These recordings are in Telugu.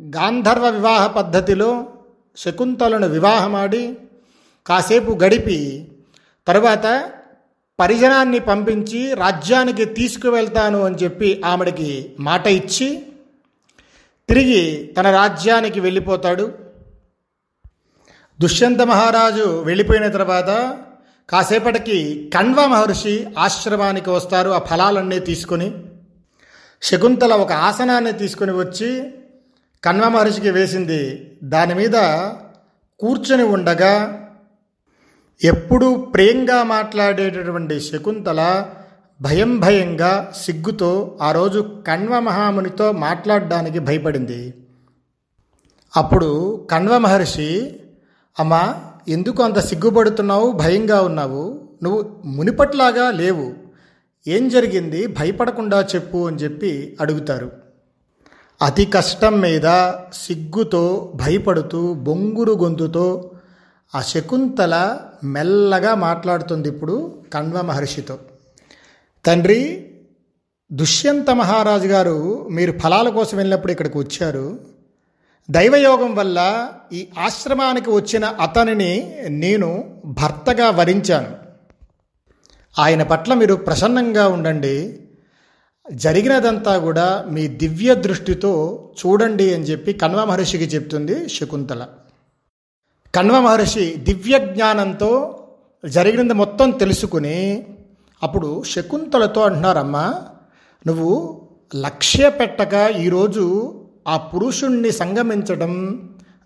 గాంధర్వ వివాహ పద్ధతిలో శకుంతలను వివాహమాడి కాసేపు గడిపి తరువాత పరిజనాన్ని పంపించి రాజ్యానికి తీసుకువెళ్తాను అని చెప్పి ఆమెడికి మాట ఇచ్చి తిరిగి తన రాజ్యానికి వెళ్ళిపోతాడు. దుష్యంత మహారాజు వెళ్ళిపోయిన తర్వాత కాసేపటికి కణ్వ మహర్షి ఆశ్రమానికి వస్తారు ఆ ఫలాలన్నీ తీసుకొని. శకుంతల ఒక ఆసనాన్ని తీసుకుని వచ్చి కణ్వ మహర్షికి వేసింది దాని మీద కూర్చొని ఉండగా ఎప్పుడూ ప్రేంగా మాట్లాడేటటువంటి శకుంతల భయం భయంగా సిగ్గుతో ఆ రోజు కణ్వ మహామునితో మాట్లాడడానికి భయపడింది. అప్పుడు కణ్వ మహర్షి అమ్మా ఎందుకు అంత సిగ్గుపడుతున్నావు? భయంగా ఉన్నావు. నువ్వు మునిపట్లాగా లేవు. ఏం జరిగింది? భయపడకుండా చెప్పు అని చెప్పి అడుగుతారు. అతి కష్టం మీద సిగ్గుతో భయపడుతూ బొంగురు గొంతుతో ఆ శకుంతల మెల్లగా మాట్లాడుతుంది ఇప్పుడు కణ్వ మహర్షితో. తండ్రి దుష్యంత మహారాజు గారు మీరు ఫలాల కోసం వెళ్ళినప్పుడు ఇక్కడికి వచ్చారు. దైవయోగం వల్ల ఈ ఆశ్రమానికి వచ్చిన అతనిని నేను భర్తగా వరించాను. ఆయన పట్ల మీరు ప్రసన్నంగా ఉండండి. జరిగినదంతా కూడా మీ దివ్య దృష్టితో చూడండి అని చెప్పి కణ్వ మహర్షికి చెప్తుంది శకుంతల. కణ్వ మహర్షి దివ్య జ్ఞానంతో జరిగినది మొత్తం తెలుసుకుని అప్పుడు శకుంతలతో అంటున్నారమ్మా నువ్వు లక్ష్య పెట్టక ఈరోజు ఆ పురుషుణ్ణి సంగమించడం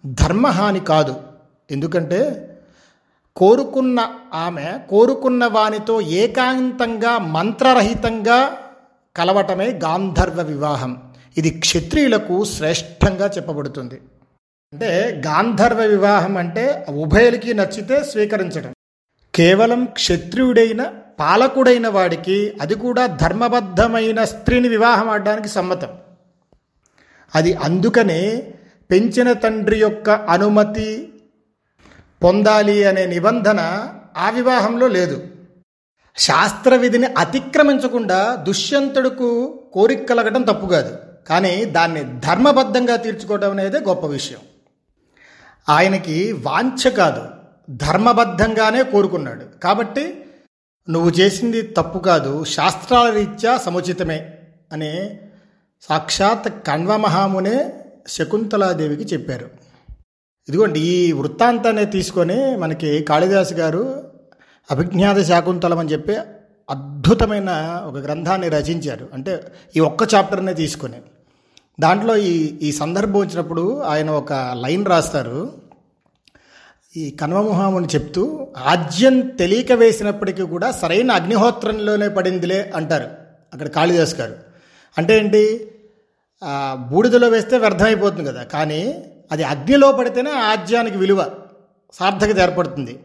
ధర్మహాని కాదు. ఎందుకంటే కోరుకున్న ఆమె కోరుకున్న వానితో ఏకాంతంగా మంత్రరహితంగా కలవటమే గాంధర్వ వివాహం. ఇది క్షత్రియులకు శ్రేష్టంగా చెప్పబడుతుంది. అంటే గాంధర్వ వివాహం అంటే ఉభయలకి నచ్చితే స్వీకరించడం. కేవలం క్షత్రియుడైన పాలకుడైన వాడికి అది కూడా ధర్మబద్ధమైన స్త్రీని వివాహం ఆడడానికి సమ్మతం. అది అందుకనే పెంచిన తండ్రి యొక్క అనుమతి పొందాలి అనే నిబంధన ఆ వివాహంలో లేదు. శాస్త్ర విధిని అతిక్రమించకుండా దుష్యంతుడుకు కోరిక కలగడం తప్పు కాదు. కానీ దాన్ని ధర్మబద్ధంగా తీర్చుకోవడం అనేది గొప్ప విషయం. ఆయనకి వాంఛ కాదు. ధర్మబద్ధంగానే కోరుకున్నాడు. కాబట్టి నువ్వు చేసింది తప్పు కాదు. శాస్త్రాల రీత్యా సముచితమే అని సాక్షాత్ కణ్వ మహామునే శకుంతలాదేవికి చెప్పారు. ఇదిగోండి ఈ వృత్తాంతాన్ని తీసుకొని మనకి కాళిదాసు గారు అభిజ్ఞాత శాకుంతలం అని చెప్పి అద్భుతమైన ఒక గ్రంథాన్ని రచించారు. అంటే ఈ ఒక్క చాప్టర్నే తీసుకొని. దాంట్లో ఈ ఈ సందర్భం వచ్చినప్పుడు ఆయన ఒక లైన్ రాస్తారు. ఈ కన్వముహాముని చెప్తూ ఆజ్యం తెలియక వేసినప్పటికీ కూడా సరైన అగ్నిహోత్రంలోనే పడిందిలే అంటారు అక్కడ కాళిదాస్ గారు. అంటే ఏంటి? బూడిదలో వేస్తే వ్యర్థమైపోతుంది కదా. కానీ అది అగ్నిలో పడితేనే ఆజ్యానికి విలువ సార్థకత ఏర్పడుతుంది.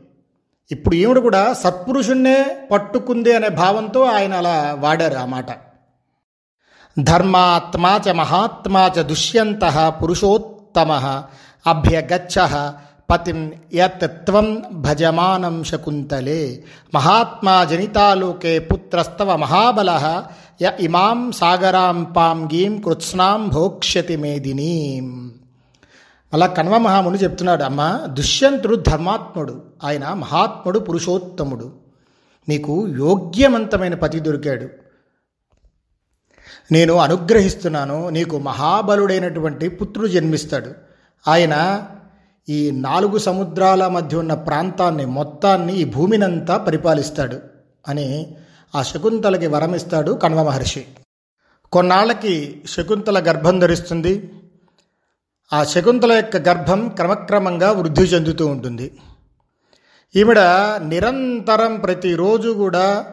ఇప్పుడు ఈవిడ కూడా సత్పురుషుణ్ణే పట్టుకుంది అనే భావంతో ఆయన అలా వాడారు ఆ మాట. ధర్మాత్మా చ మహాత్మా చ దుష్యంత పురుషోత్తమ అభ్యగచ్చ పతిం యత్వం భజమానం శకుంతలే మహాత్మా జనితాలోకే పుత్రస్తవ మహాబల య ఇమాం సాగరాం పాంగీం కృత్స్నాం భోక్ష్యతి మేదినీం అలా కణ్వ మహాముని చెప్తున్నాడు అమ్మ దుష్యంతుడు ధర్మాత్ముడు ఆయన మహాత్ముడు పురుషోత్తముడు. నీకు యోగ్యవంతమైన పతి దొరికాడు. నేను అనుగ్రహిస్తున్నాను నీకు మహాబలుడైనటువంటి పుత్రుడు జన్మిస్తాడు. ఆయన ఈ నాలుగు సముద్రాల మధ్య ఉన్న ప్రాంతాన్ని మొత్తాన్ని ఈ భూమినంతా పరిపాలిస్తాడు అని ఆ శకుంతలకి వరమిస్తాడు కణ్వ మహర్షి. కొన్నాళ్ళకి శకుంతల గర్భం ధరిస్తుంది. ఆ శకుంతల యొక్క గర్భం క్రమక్రమంగా వృద్ధి చెందుతూ ఉంటుంది. ఈవిడ నిరంతరం ప్రతిరోజు కూడా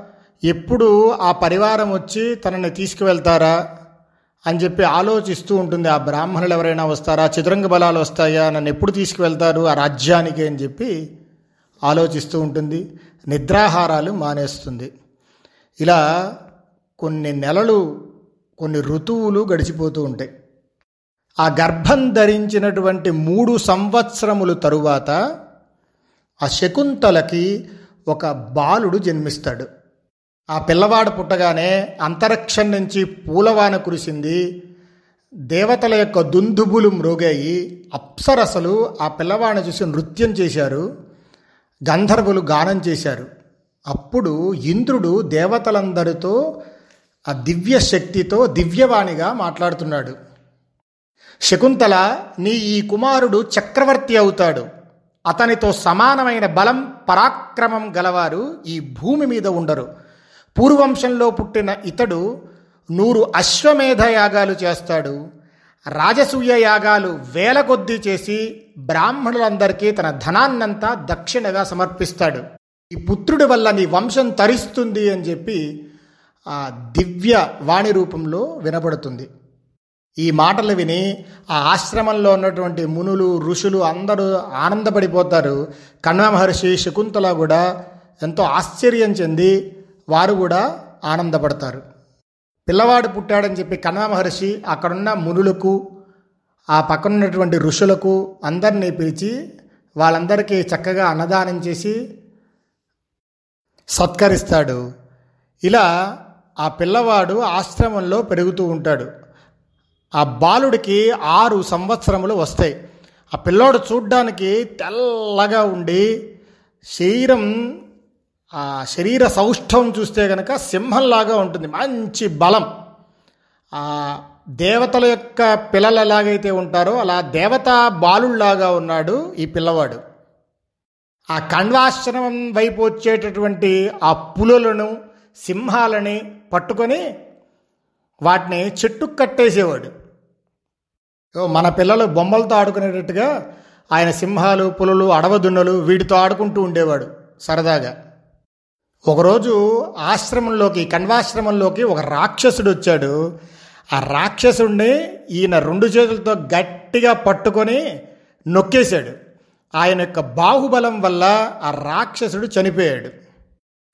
ఎప్పుడు ఆ పరివారం వచ్చి తనని తీసుకువెళ్తారా అని చెప్పి ఆలోచిస్తూ ఉంటుంది. ఆ బ్రాహ్మణులు ఎవరైనా వస్తారా? చతురంగ బలాలు వస్తాయా? నన్ను ఎప్పుడు తీసుకువెళ్తారు? ఆ రాజ్యానికి అని చెప్పి ఆలోచిస్తూ ఉంటుంది. నిద్రాహారాలు మానేస్తుంది. ఇలా కొన్ని నెలలు కొన్ని ఋతువులు గడిచిపోతూ ఉంటాయి. ఆ గర్భం ధరించినటువంటి మూడు సంవత్సరములు తరువాత ఆ శకుంతలకి ఒక బాలుడు జన్మిస్తాడు. ఆ పిల్లవాడు పుట్టగానే అంతరిక్షం నుంచి పూలవాన కురిసింది. దేవతల యొక్క దుందుబులు మ్రోగాయి అప్సరసలు ఆ పిల్లవాడిని చూసి నృత్యం చేశారు. గంధర్వులు గానం చేశారు. అప్పుడు ఇంద్రుడు దేవతలందరితో ఆ దివ్య శక్తితో దివ్యవాణిగా మాట్లాడుతున్నాడు. శకుంతల నీ ఈ కుమారుడు చక్రవర్తి అవుతాడు. అతనితో సమానమైన బలం పరాక్రమం గలవారు ఈ భూమి మీద ఉండరు. పూర్వంశంలో పుట్టిన ఇతడు నూరు అశ్వమేధ యాగాలు చేస్తాడు. రాజసూయ యాగాలు వేల కొద్దీ చేసి బ్రాహ్మణులందరికీ తన ధనాన్నంతా దక్షిణగా సమర్పిస్తాడు. ఈ పుత్రుడి వల్ల నీ వంశం తరిస్తుంది అని చెప్పి ఆ దివ్య వాణి రూపంలో వినబడుతుంది. ఈ మాటలు విని ఆ ఆశ్రమంలో ఉన్నటువంటి మునులు ఋషులు అందరూ ఆనందపడిపోతారు. కణ్వ మహర్షి శకుంతల కూడా ఎంతో ఆశ్చర్యం చెంది వారు కూడా ఆనందపడతారు. పిల్లవాడు పుట్టాడని చెప్పి కణ్వ మహర్షి అక్కడున్న మునులకు ఆ పక్కనున్నటువంటి ఋషులకు అందరినీ పిలిచి వాళ్ళందరికీ చక్కగా అన్నదానం చేసి సత్కరిస్తాడు. ఇలా ఆ పిల్లవాడు ఆశ్రమంలో పెరుగుతూ ఉంటాడు. ఆ బాలుడికి ఆరు సంవత్సరములు వస్తాయి. ఆ పిల్లోడు చూడ్డానికి తెల్లగా ఉండి శరీరం ఆ శరీర సౌష్ఠవం చూస్తే కనుక సింహంలాగా ఉంటుంది. మంచి బలం. ఆ దేవతల యొక్క పిల్లలు ఎలాగైతే ఉంటారో అలా దేవతా బాలుళ్ళాగా ఉన్నాడు ఈ పిల్లవాడు. ఆ కణ్వాశ్రమం వైపు వచ్చేటటువంటి ఆ పులులను సింహాలని పట్టుకొని వాటిని చెట్టుకు కట్టేసేవాడు. మన పిల్లలు బొమ్మలతో ఆడుకునేటట్టుగా ఆయన సింహాలు పులులు అడవదున్నలు వీటితో ఆడుకుంటూ ఉండేవాడు సరదాగా. ఒకరోజు ఆశ్రమంలోకి కణ్వాశ్రమంలోకి ఒక రాక్షసుడు వచ్చాడు. ఆ రాక్షసుడిని ఈయన రెండు చేతులతో గట్టిగా పట్టుకొని నొక్కేశాడు. ఆయన యొక్క బాహుబలం వల్ల ఆ రాక్షసుడు చనిపోయాడు.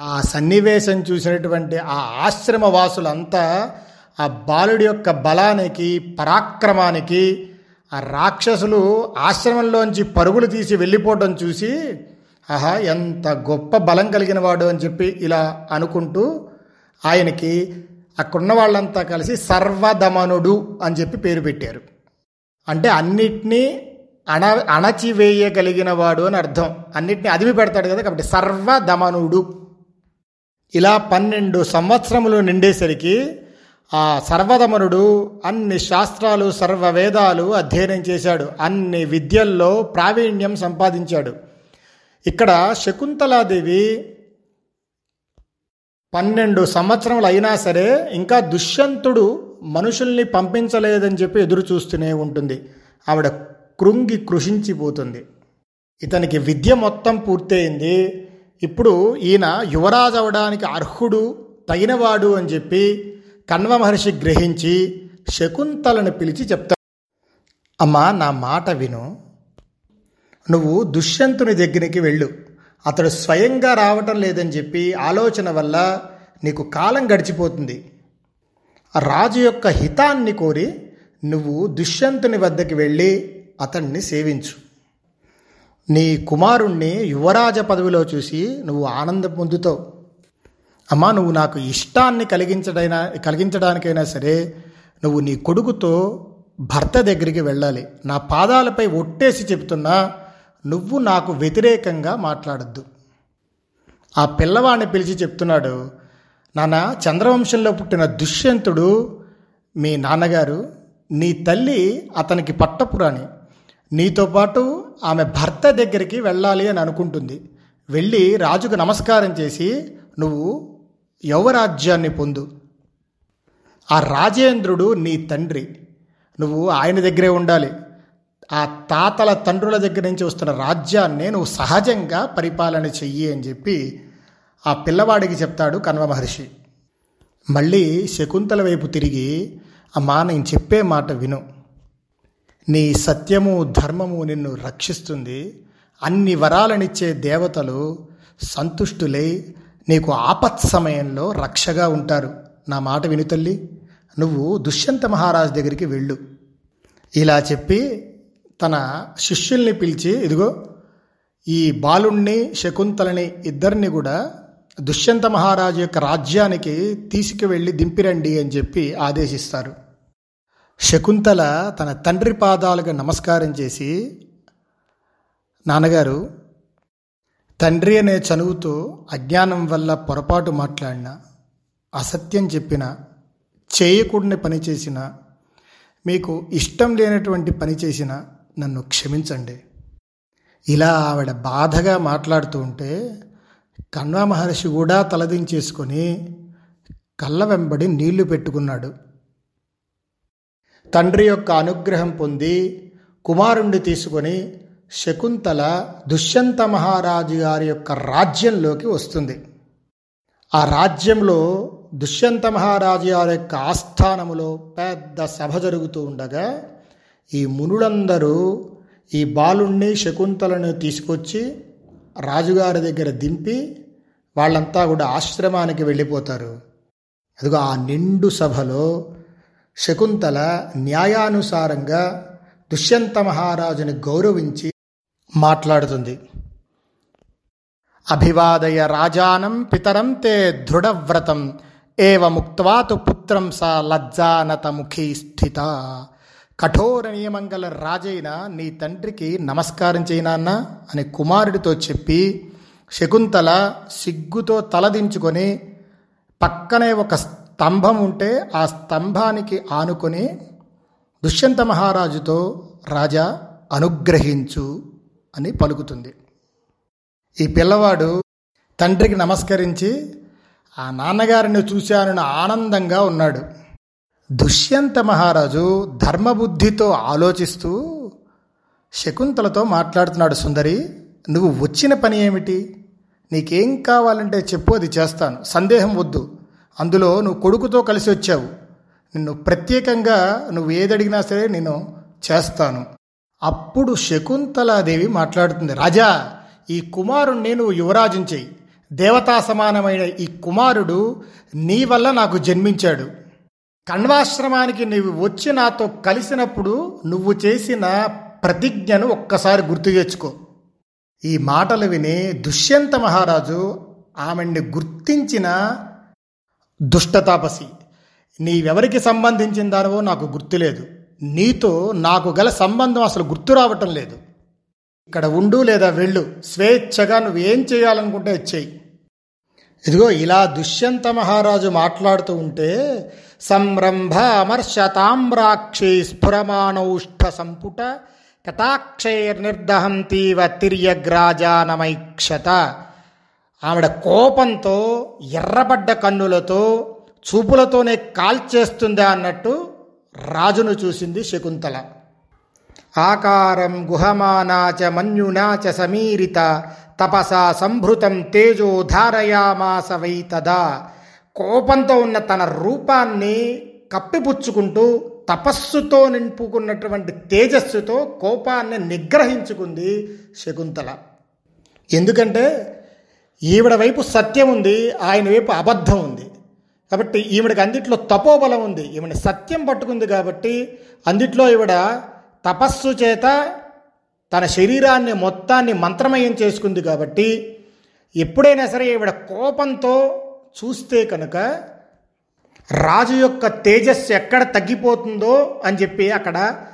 ఆ సన్నివేశం చూసినటువంటి ఆ ఆశ్రమ వాసులంతా ఆ బాలుడి యొక్క బలానికి పరాక్రమానికి ఆ రాక్షసులు ఆశ్రమంలోంచి పరుగులు తీసి వెళ్ళిపోవడం చూసి ఆహా ఎంత గొప్ప బలం కలిగిన వాడు అని చెప్పి ఇలా అనుకుంటూ ఆయనకి అక్కడున్న వాళ్ళంతా కలిసి సర్వధమనుడు అని చెప్పి పేరు పెట్టారు. అంటే అన్నిటినీ అణ అణచివేయగలిగిన వాడు అని అర్థం. అన్నిటినీ అదిమి పెడతాడు కదా కాబట్టి సర్వధమనుడు. ఇలా పన్నెండు సంవత్సరములు నిండేసరికి ఆ సర్వదమనుడు అన్ని శాస్త్రాలు సర్వ వేదాలు అధ్యయనం చేశాడు. అన్ని విద్యల్లో ప్రావీణ్యం సంపాదించాడు. ఇక్కడ శకుంతలాదేవి పన్నెండు సంవత్సరములు అయినా సరే ఇంకా దుష్యంతుడు మనుషుల్ని పంపించలేదని చెప్పి ఎదురు చూస్తూనే ఉంటుంది. ఆవిడ కృంగి కృషించిపోతుంది. ఇతనికి విద్య మొత్తం పూర్తయింది. ఇప్పుడు ఈయన యువరాజు అవడానికి అర్హుడు తగినవాడు అని చెప్పి కణ్వ మహర్షి గ్రహించి శకుంతలను పిలిచి చెప్తాడు అమ్మా నా మాట విను. నువ్వు దుష్యంతుని దగ్గరికి వెళ్ళు. అతడు స్వయంగా రావటం లేదని చెప్పి ఆలోచన వల్ల నీకు కాలం గడిచిపోతుంది. రాజు యొక్క హితాన్ని కోరి నువ్వు దుష్యంతుని వద్దకి వెళ్ళి అతన్ని సేవించు. నీ కుమారుణ్ణి యువరాజ పదవిలో చూసి నువ్వు ఆనందం పొందుతావు. అమ్మా నువ్వు నాకు ఇష్టాన్ని కలిగించడైనా కలిగించడానికైనా సరే నువ్వు నీ కొడుకుతో భర్త దగ్గరికి వెళ్ళాలి. నా పాదాలపై ఒట్టేసి చెప్తున్నా నువ్వు నాకు వ్యతిరేకంగా మాట్లాడద్దు. ఆ పిల్లవాడిని పిలిచి చెప్తున్నాడు నాన్న చంద్రవంశంలో పుట్టిన దుష్యంతుడు మీ నాన్నగారు నీ తల్లి అతనికి పట్టపురాణి. నీతో పాటు ఆమె భర్త దగ్గరికి వెళ్ళాలి అని అనుకుంటుంది. వెళ్ళి రాజుకు నమస్కారం చేసి నువ్వు యౌవరాజ్యాన్ని పొందు. ఆ రాజేంద్రుడు నీ తండ్రి. నువ్వు ఆయన దగ్గరే ఉండాలి. ఆ తాతల తండ్రుల దగ్గర నుంచి వస్తున్న రాజ్యాన్ని నువ్వు సహజంగా పరిపాలన చెయ్యి అని చెప్పి ఆ పిల్లవాడికి చెప్తాడు కన్వ మహర్షి. మళ్ళీ శకుంతల వైపు తిరిగి అమ్మా నేను చెప్పే మాట విను. నీ సత్యము ధర్మము నిన్ను రక్షిస్తుంది. అన్ని వరాలనిచ్చే దేవతలు సంతుష్టులై నీకు ఆపత్ సమయంలో రక్షగా ఉంటారు. నా మాట విను తల్లి. నువ్వు దుష్యంత మహారాజు దగ్గరికి వెళ్ళు. ఇలా చెప్పి తన శిష్యుల్ని పిలిచి ఇదిగో ఈ బాలుణ్ణి శకుంతలని ఇద్దరిని కూడా దుష్యంత మహారాజు యొక్క రాజ్యానికి తీసుకువెళ్ళి దింపిరండి అని చెప్పి ఆదేశిస్తారు. శకుంతల తన తండ్రి పాదాలకు నమస్కారం చేసి నాన్నగారు తండ్రి అనే చనువుతో అజ్ఞానం వల్ల పొరపాటు మాట్లాడిన అసత్యం చెప్పిన చేయకూడని పని చేసిన మీకు ఇష్టం లేనటువంటి పని చేసిన నన్ను క్షమించండి. ఇలా ఆవిడ బాధగా మాట్లాడుతూ ఉంటే కన్వా మహర్షి కూడా తలదించేసుకొని కళ్ళ వెంబడి నీళ్ళు పెట్టుకున్నాడు. తండ్రి యొక్క అనుగ్రహం పొంది కుమారుణ్ణి తీసుకొని శకుంతల దుష్యంత మహారాజు గారి యొక్క రాజ్యంలోకి వస్తుంది. ఆ రాజ్యంలో దుష్యంత మహారాజు గారి యొక్క ఆస్థానములో పెద్ద సభ జరుగుతూ ఉండగా ఈ మునులందరూ ఈ బాలుణ్ణి శకుంతలను తీసుకొచ్చి రాజుగారి దగ్గర దింపి వాళ్ళంతా కూడా ఆశ్రమానికి వెళ్ళిపోతారు. అదిగో ఆ నిండు సభలో శకుంతల న్యాయానుసారంగా దుష్యంత మహారాజుని గౌరవించి మాట్లాడుతుంది. అభివాదయ రాజానం పితరం తే దృఢవ్రతం ఏవ ముక్వాతు పుత్రం సా లజ్జానతముఖీ స్థిత. కఠోర నియమం గల రాజైన నీ తండ్రికి నమస్కారం చేయనాన్న అని కుమారుడితో చెప్పి శకుంతల సిగ్గుతో తలదించుకొని పక్కనే ఒక స్తంభం ఉంటే ఆ స్తంభానికి ఆనుకొని దుష్యంత మహారాజుతో రాజా అనుగ్రహించు. అని పలుకుతుంది. ఈ పిల్లవాడు తండ్రికి నమస్కరించి ఆ నాన్నగారిని చూశానని ఆనందంగా ఉన్నాడు. దుష్యంత మహారాజు ధర్మబుద్ధితో ఆలోచిస్తూ శకుంతలతో మాట్లాడుతున్నాడు సుందరి నువ్వు వచ్చిన పని ఏమిటి? నీకేం కావాలంటే చెప్పు అది చేస్తాను. సందేహం వద్దు. అందులో నువ్వు కొడుకుతో కలిసి వచ్చావు. నిన్ను ప్రత్యేకంగా నువ్వు ఏదడిగినా సరే నేను చేస్తాను. అప్పుడు శకుంతలాదేవి మాట్లాడుతుంది రాజా ఈ కుమారుణ్ణి నువ్వు యువరాజుని చెయ్యి. దేవతా సమానమైన ఈ కుమారుడు నీ వల్ల నాకు జన్మించాడు. కణ్వాశ్రమానికి నీవు వచ్చి నాతో కలిసినప్పుడు నువ్వు చేసిన ప్రతిజ్ఞను ఒక్కసారి గుర్తు తెచ్చుకో ఈ మాటలు విని దుష్యంత మహారాజు ఆమెని గుర్తించిన దుష్టతాపసి నీవెవరికి సంబంధించిన దానివో నాకు గుర్తులేదు. నీతో నాకు గల సంబంధం అసలు గుర్తు రావటం లేదు. ఇక్కడ ఉండు లేదా వెళ్ళు స్వేచ్ఛగా నువ్వేం చేయాలనుకుంటే చెయ్యి ఇదిగో ఇలా దుష్యంత మహారాజు మాట్లాడుతూ ఉంటే సంరంభ అమర్షతామ్రాక్షి స్ఫురమాణౌష్ఠ సంపుట కటాక్షైర్నిర్దహంతీవ తిర్యగ్రాజానమైక్షత. ఆవిడ కోపంతో ఎర్రబడ్డ కన్నులతో చూపులతోనే కాల్చేస్తుందా అన్నట్టు రాజును చూసింది శకుంతల. ఆకారం గుహమానాచ మన్యునాచ సమీరిత తపసా సంభృతం తేజో ధారయామాస వై తదా కోపంతో ఉన్న తన రూపాన్ని కప్పిపుచ్చుకుంటూ తపస్సుతో నింపుకున్నటువంటి తేజస్సుతో కోపాన్ని నిగ్రహించుకుంది శకుంతల. ఎందుకంటే ఈవిడ వైపు సత్యం ఉంది ఆయన వైపు అబద్ధం ఉంది. కాబట్టి ఈవిడకి అందిట్లో తపోబలం ఉంది. ఈవిడ సత్యం పట్టుకుంది కాబట్టి అందిట్లో ఈవిడ తపస్సు చేత తన శరీరాన్ని మొత్తాన్ని మంత్రమయం చేసుకుంది కాబట్టి ఎప్పుడైనా సరే ఈవిడ కోపంతో చూస్తే కనుక రాజు యొక్క తేజస్సు ఎక్కడ తగ్గిపోతుందో అని చెప్పి అక్కడ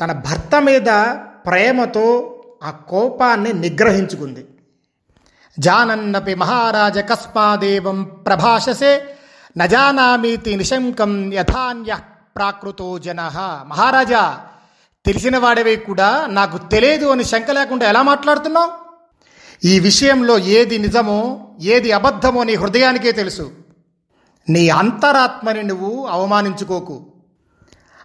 తన భర్త మీద ప్రేమతో ఆ కోపాన్ని నిగ్రహించుకుంది. జానన్నపి మహారాజ కస్మాదేవం ప్రభాషసే నజానామీతి నిశంకం యథాన్య ప్రాకృతో జన. మహారాజా తెలిసిన వాడవే కూడా నాకు తెలియదు అని శంక లేకుండా ఎలా మాట్లాడుతున్నావు? ఈ విషయంలో ఏది నిజమో ఏది అబద్ధమో నీ హృదయానికే తెలుసు. నీ అంతరాత్మని నువ్వు అవమానించుకోకు.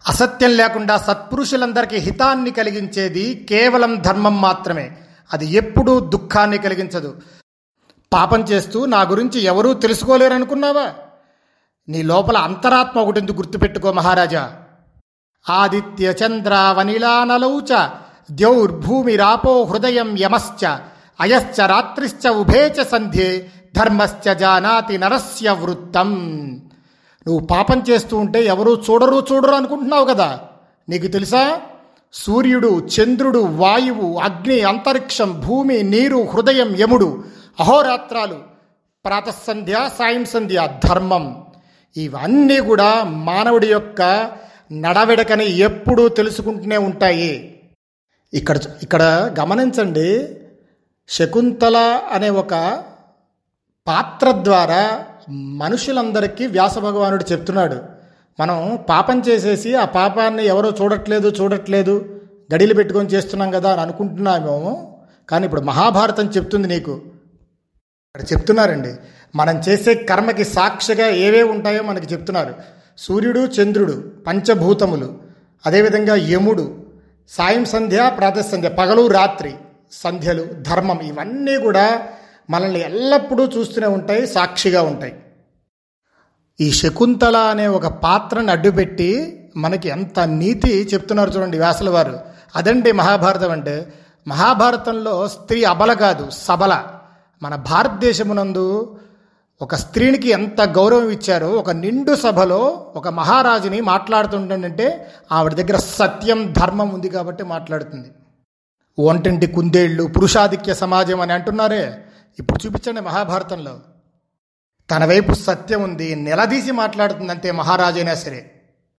అసత్యం లేకుండా సత్పురుషులందరికీ హితాన్ని కలిగించేది కేవలం ధర్మం మాత్రమే. అది ఎప్పుడూ దుఃఖాన్ని కలిగించదు. పాపం చేస్తూ నా గురించి ఎవరూ తెలుసుకోలేరనుకున్నావా? నీ లోపల అంతరాత్మ ఒకటి గుర్తుపెట్టుకో మహారాజా? ఆదిత్య చంద్ర వనిలానలౌచ ద్యౌర్భూమిరాపో హృదయం యమశ్చ అయశ్చ రాత్రిశ్చ ఉభే చ సంధ్యే ధర్మశ్చ జానాతి నరస్య వృత్తం. నువ్వు పాపం చేస్తూ ఉంటే ఎవరు చూడరు చూడరు అనుకుంటున్నావు కదా? నీకు తెలుసా? సూర్యుడు చంద్రుడు వాయువు అగ్ని అంతరిక్షం భూమి నీరు హృదయం యముడు అహోరాత్రాలు ప్రాతసంధ్య సాయం సంధ్య ధర్మం. ఇవన్నీ కూడా మానవుడి యొక్క నడవెడకని ఎప్పుడూ తెలుసుకుంటూనే ఉంటాయి. ఇక్కడ ఇక్కడ గమనించండి శకుంతల అనే ఒక పాత్ర ద్వారా మనుషులందరికీ వ్యాస భగవానుడు చెప్తున్నాడు. మనం పాపం చేసేసి ఆ పాపాన్ని ఎవరో చూడట్లేదు చూడట్లేదు గడిలు పెట్టుకొని చేస్తున్నాం కదా అని అనుకుంటున్నామేమో కానీ ఇప్పుడు మహాభారతం చెప్తుంది నీకు. ఇక్కడ చెప్తున్నారండి మనం చేసే కర్మకి సాక్షిగా ఏవే ఉంటాయో మనకి చెప్తున్నారు. సూర్యుడు చంద్రుడు పంచభూతములు అదేవిధంగా యముడు సాయం సంధ్య ప్రాతసంధ్య పగలు రాత్రి సంధ్యలు ధర్మం ఇవన్నీ కూడా మనల్ని ఎల్లప్పుడూ చూస్తూనే ఉంటాయి సాక్షిగా ఉంటాయి. ఈ శకుంతల అనే ఒక పాత్రను అడ్డుపెట్టి మనకి ఎంత నీతి చెప్తున్నారు చూడండి వ్యాసుల వారు. అదండి మహాభారతం అంటే మహాభారతంలో స్త్రీ అబల కాదు సబల. మన భారతదేశమునందు ఒక స్త్రీనికి ఎంత గౌరవం ఇచ్చారో ఒక నిండు సభలో ఒక మహారాజుని మాట్లాడుతుంటాడంటే ఆవిడ దగ్గర సత్యం ధర్మం ఉంది కాబట్టి మాట్లాడుతుంది. ఒంటింటి కుందేళ్ళు పురుషాధిక్య సమాజం అని అంటున్నారే. ఇప్పుడు చూపించండి మహాభారతంలో. తన వైపు సత్యం ఉంది నిలదీసి మాట్లాడుతుంది అంతే మహారాజైనా సరే.